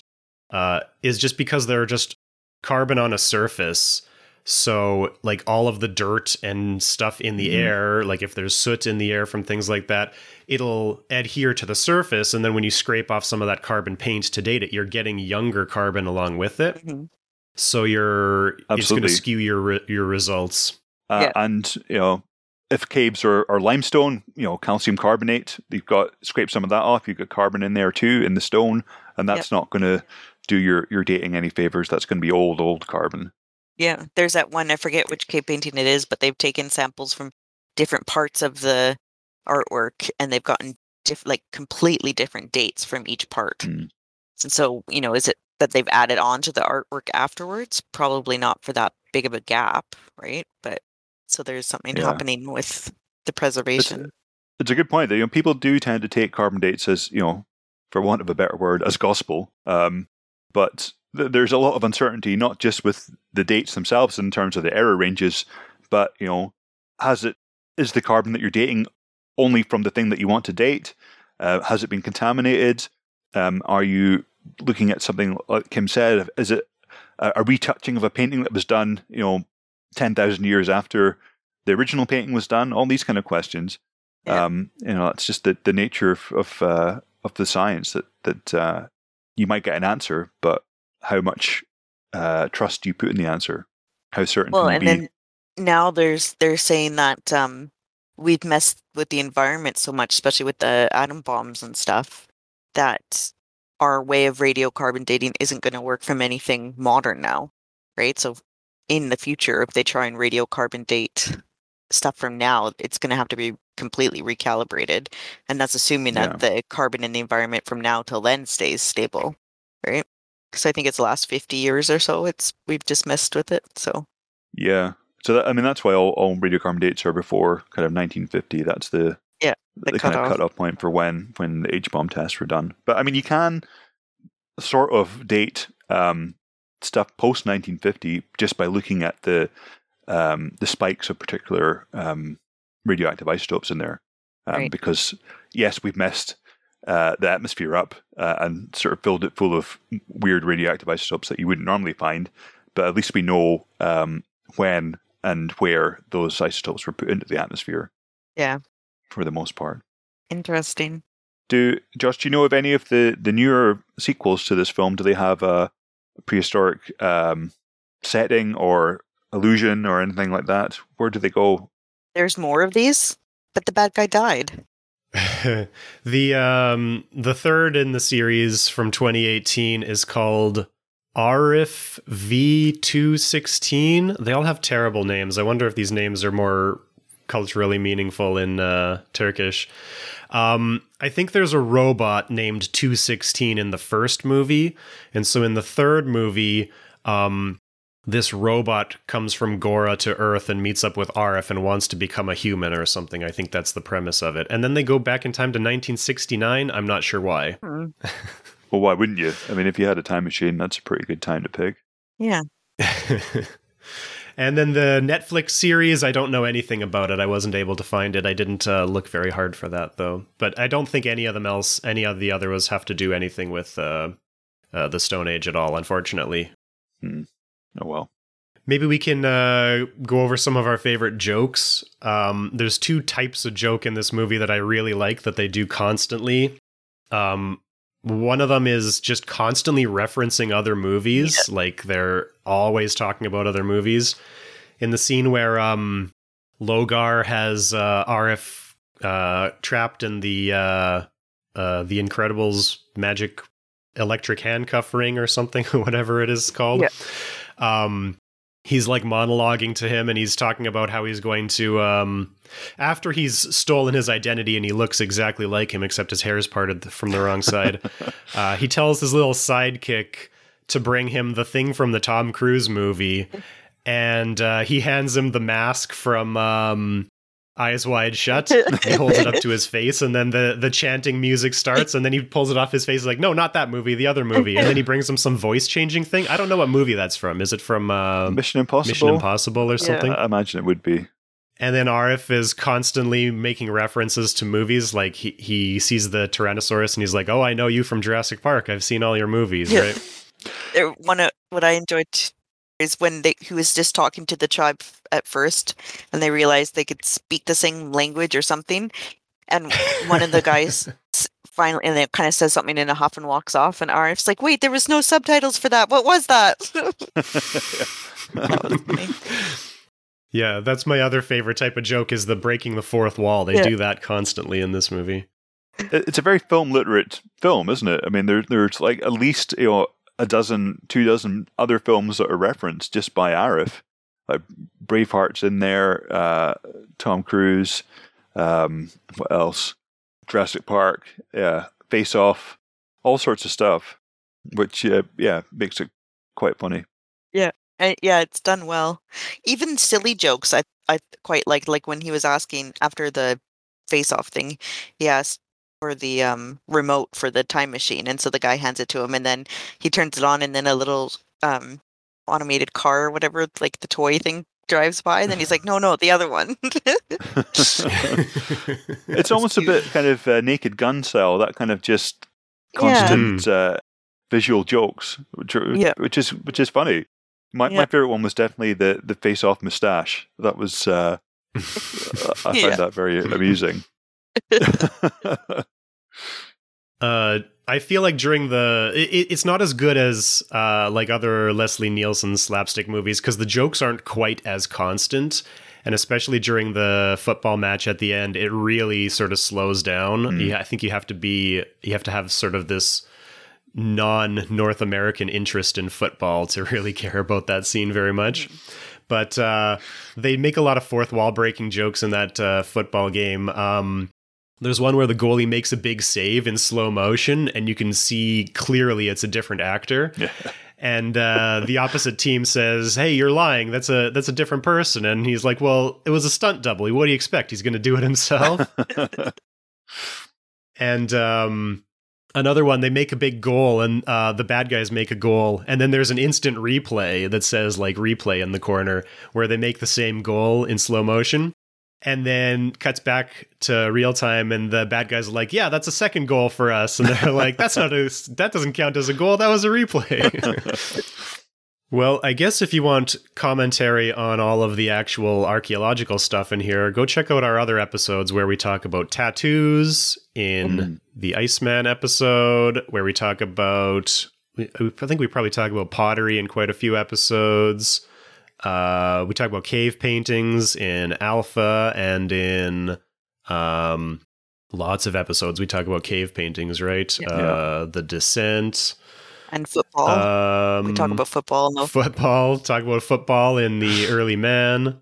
uh, is just because they're just carbon on a surface. So, like all of the dirt and stuff in the mm-hmm. air, like if there's soot in the air from things like that, it'll adhere to the surface. And then when you scrape off some of that carbon paint to date it, you're getting younger carbon along with it. Mm-hmm. So you're Absolutely. it's going to skew your your results. Uh, yeah. And you know, if caves are, are limestone, you know, calcium carbonate, you've got scrape some of that off. You've got carbon in there too in the stone, and that's yep. not going to do your your dating any favors. That's going to be old old carbon. Yeah, there's that one. I forget which cave painting it is, but they've taken samples from different parts of the artwork, and they've gotten diff- like completely different dates from each part. Mm. And so, you know, is it that they've added on to the artwork afterwards? Probably not for that big of a gap, right? But so there's something yeah. happening with the preservation. It's, it's, a good point. That, you know, people do tend to take carbon dates as you know, for want of a better word, as gospel. Um, but th- there's a lot of uncertainty, not just with the dates themselves in terms of the error ranges, but you know, has it is the carbon that you're dating only from the thing that you want to date? Uh, has it been contaminated? Um, are you looking at something like Kim said? Is it a, a retouching of a painting that was done, you know, ten thousand years after the original painting was done? All these kind of questions. Yeah. Um, you know, it's just the, the nature of of, uh, of the science that that uh, you might get an answer, but how much uh, trust do you put in the answer? How certain well, and be? then now there's they're saying that um, we've messed with the environment so much, especially with the atom bombs and stuff, that our way of radiocarbon dating isn't going to work from anything modern now, right? So in the future, if they try and radiocarbon date stuff from now, it's going to have to be completely recalibrated. And that's assuming that yeah. the carbon in the environment from now till then stays stable, right? Because I think it's the last 50 years or so, it's we've just messed with it. So, yeah. So, that, I mean, that's why all, all radiocarbon dates are before kind of 1950. That's the yeah the, the kind of cutoff point for when when the H bomb tests were done. But I mean, you can sort of date um, stuff post 1950 just by looking at the um, the spikes of particular um, radioactive isotopes in there. Um, right. Because, yes, we've messed uh, the atmosphere up uh, and sort of filled it full of weird radioactive isotopes that you wouldn't normally find, but at least we know um, when and where those isotopes were put into the atmosphere. Yeah. For the most part. Interesting. Do Josh, do you know of any of the, the newer sequels to this film? Do they have a prehistoric um, setting or illusion or anything like that? Where do they go? There's more of these, but the bad guy died. the um the third in the series from 2018 is called Arif V216. They all have terrible names. I wonder if these names are more culturally meaningful in uh, Turkish. Um, I think there's a robot named 216 in the first movie. And so in the third movie, um, this robot comes from Gora to Earth and meets up with Arif and wants to become a human or something. I think that's the premise of it. And then they go back in time to 1969. I'm not sure why. Hmm. well, why wouldn't you? I mean, if you had a time machine, that's a pretty good time to pick. Yeah. And then the Netflix series, I don't know anything about it. I wasn't able to find it. I didn't uh, look very hard for that though. But I don't think any of them else, any of the other others, have to do anything with uh, uh, the Stone Age at all. Unfortunately. Hmm. Oh well. Maybe we can uh, go over some of our favorite jokes. Um, there's two types of joke in this movie that I really like that they do constantly. Um, one of them is just constantly referencing other movies, like they're always talking about other movies. In the scene where um, Logar has uh, Arif uh, trapped in the uh, uh, the Incredibles magic electric handcuff ring or something, whatever it is called. Yeah. Um, he's like monologuing to him and he's talking about how he's going to um after he's stolen his identity and he looks exactly like him except his hair is parted from the wrong side uh, he tells his little sidekick to bring him the thing from the tom cruise movie and uh, he hands him the mask from um eyes wide shut he holds it up to his face and then the the chanting music starts and then he pulls it off his face like no not that movie the other movie and then he brings him some voice changing thing i don't know what movie that's from is it from uh, Mission Impossible. mission impossible or something I imagine it would be. and then Arif is constantly making references to movies. Like he, he sees the Tyrannosaurus and he's like, "Oh, I know you from Jurassic Park. I've seen all your movies." Yeah. Right? One of what I enjoyed is when they he was just talking to the tribe at first, and they realized they could speak the same language or something, and one of the guys finally and it kind of says something in a huff and walks off, and Arif's like, "Wait, there was no subtitles for that. What was that?" that was funny. Yeah, that's my other favorite type of joke is the breaking the fourth wall. They Yeah. do that constantly in this movie. It's a very film literate film, isn't it? I mean, there, there's like at least you know a dozen, two dozen other films that are referenced just by Arif. Like Braveheart's in there, uh, Tom Cruise, um, what else? Jurassic Park, yeah, Face Off, all sorts of stuff, which uh, yeah makes it quite funny. And yeah, it's done well. Even silly jokes, I I quite like. Like when he was asking after the face-off thing, he asked for the um remote for the time machine, and so the guy hands it to him, and then he turns it on, and then a little um automated car or whatever, like the toy thing, drives by, and then he's like, "No, no, the other one." it's almost a bit kind of uh, Naked Gun style, that kind of just Yeah. constant uh, visual jokes, which are, Yeah. which is which is funny. My Yeah. my favorite one was definitely the the face off mustache. That was uh, I found Yeah. that very amusing. Uh, I feel like during the it, it's not as good as uh, like other Leslie Nielsen slapstick movies because the jokes aren't quite as constant, and especially during the football match at the end, it really sort of slows down. Mm. You, I think you have to be you have to have sort of this non North American interest in football to really care about that scene very much. But uh, they make a lot of fourth wall breaking jokes in that uh, football game. Um, there's one where the goalie makes a big save in slow motion, and you can see clearly it's a different actor. Yeah. And uh, the opposite team says, "Hey, you're lying. That's a that's a different person." And he's like, "Well, it was a stunt double. What do you expect? He's going to do it himself." and um, another one, they make a big goal, and uh, the bad guys make a goal, and then there's an instant replay that says like replay in the corner where they make the same goal in slow motion. And then cuts back to real time, and the bad guys are like, "Yeah, that's a second goal for us." And they're like, "That's not a that doesn't count as a goal. That was a replay." Well, I guess if you want commentary on all of the actual archaeological stuff in here, go check out our other episodes where we talk about tattoos in Mhm. the Iceman episode, where we talk about, I think we probably talk about pottery in quite a few episodes. Uh, we talk about cave paintings in Alpha and in um, lots of episodes. We talk about cave paintings, right? Yeah. Uh, the Descent. and football. Um, we talk about football. No, football. Talk about football in the early man.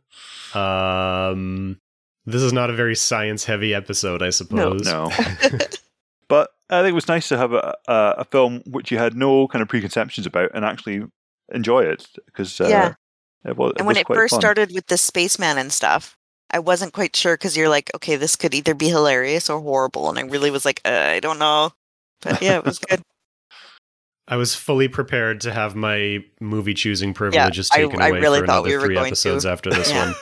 Um, this is not a very science-heavy episode, I suppose. no. but I think it was nice to have a, a, a film which you had no kind of preconceptions about and actually enjoy it because uh, Yeah. It was, and when was it first fun. started with the spaceman and stuff, I wasn't quite sure because you're like, okay, this could either be hilarious or horrible, and I really was like, uh, I don't know. But yeah, it was good. I was fully prepared to have my movie choosing privileges I- taken I away really for another we three going to. episodes after this Yeah. one.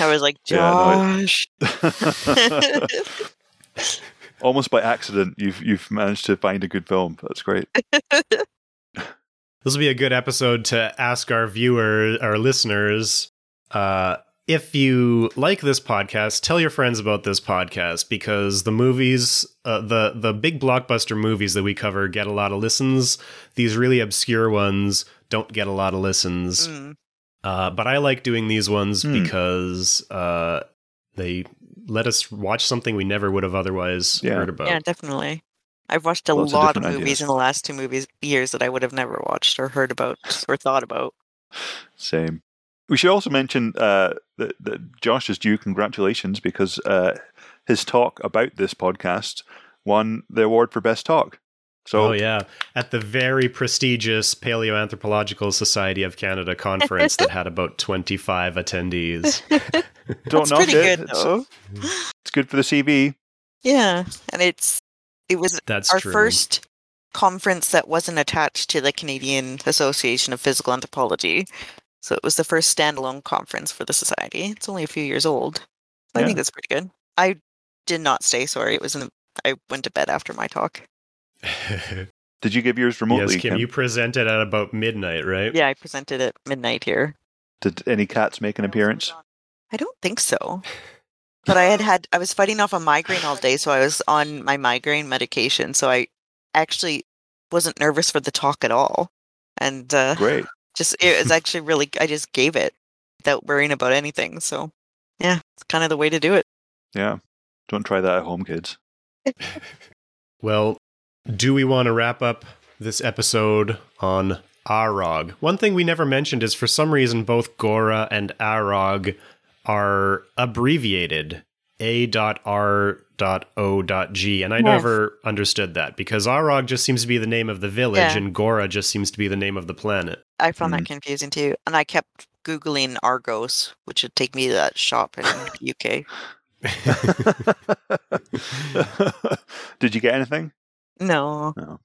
I was like, Yeah, Josh. Almost by accident, you've you've managed to find a good film. That's great. This will be a good episode to ask our viewers, our listeners, uh, if you like this podcast, tell your friends about this podcast because the movies, uh, the the big blockbuster movies that we cover, get a lot of listens. These really obscure ones don't get a lot of listens. Mm. Uh, but I like doing these ones Hmm. because uh, they let us watch something we never would have otherwise Yeah. heard about. Yeah, definitely. I've watched a Lots lot of, different movies ideas. in the last two movies years that I would have never watched or heard about or thought about. Same. We should also mention uh, that, that Josh is due congratulations because uh, his talk about this podcast won the award for best talk. So oh yeah, at the very prestigious Paleoanthropological Society of Canada conference that had about twenty five attendees. don't That's knock pretty it. good It's, it's good for the CV. Yeah, and it's it was That's our true. first conference that wasn't attached to the Canadian Association of Physical Anthropology. So it was the first standalone conference for the society. It's only a few years old. I Yeah. think that's pretty good. I did not stay. Sorry, it was in. The, I went to bed after my talk. Did you give yours remotely? yes, Kim, Kim? you presented at about midnight, right? Yeah, I presented at midnight here. Did any cats make an appearance? I don't think so. But I had had I was fighting off a migraine all day, so I was on my migraine medication. So I actually wasn't nervous for the talk at all, and uh, Great. just it was actually really. I just gave it without worrying about anything. So yeah, it's kind of the way to do it. Yeah. Don't try that at home, kids. Well, do we want to wrap up this episode on Arog? One thing we never mentioned is for some reason both Gora and Arog are abbreviated A.R.O.G. And I Yes. never understood that because Arog just seems to be the name of the village Yeah. and Gora just seems to be the name of the planet. I found Mm. that confusing too, and I kept googling Argos, which would take me to that shop in the UK. Did you get anything? No, no.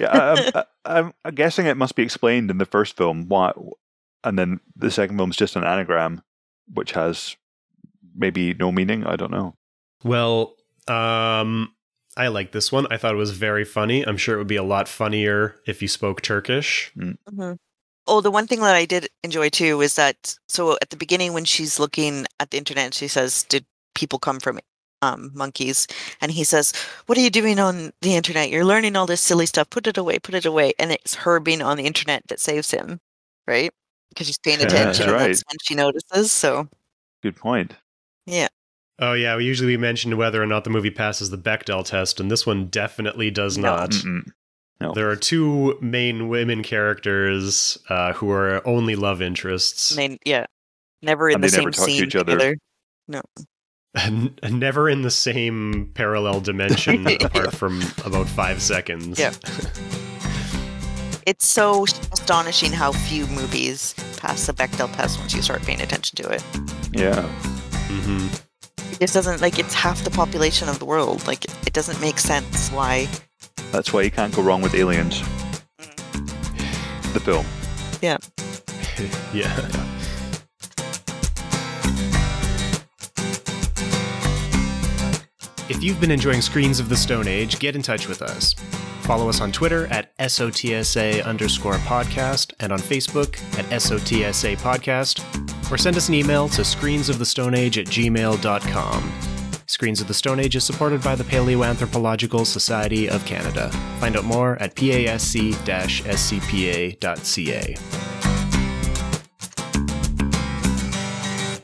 Yeah, I, I'm, I'm, I'm guessing it must be explained in the first film why, and then the second film is just an anagram, which has maybe no meaning. I don't know. Well, um, I like this one. I thought it was very funny. I'm sure it would be a lot funnier if you spoke Turkish. hmm Oh, the one thing that I did enjoy too is that so at the beginning when she's looking at the internet, she says, "Did people come from um, monkeys?" And he says, "What are you doing on the internet? You're learning all this silly stuff. Put it away. Put it away." And it's her being on the internet that saves him, right? Because she's paying Yeah, attention. that's and right. That's when she notices. So Good point. yeah, Oh yeah, we usually we mention whether or not the movie passes the Bechdel test, and this one definitely does No. not. Mm-mm. No. There are two main women characters uh, who are only love interests, they, yeah, never in And the they same never talk to scene each other. together. and never in the same parallel dimension, apart from about five seconds. Yeah. It's so astonishing how few movies pass the Bechdel test once you start paying attention to it. Yeah. Mm-hmm. It just doesn't like it's half the population of the world. Like it doesn't make sense why. That's why you can't go wrong with Aliens, the film. Yeah. yeah. If you've been enjoying Screens of the Stone Age, get in touch with us. Follow us on Twitter at SOTSA underscore podcast and on Facebook at SOTSA podcast, or send us an email to screensofthestoneage at gmail.com. Screens of the Stone Age is supported by the Paleoanthropological Society of Canada. Find out more at pasc-scpa.ca.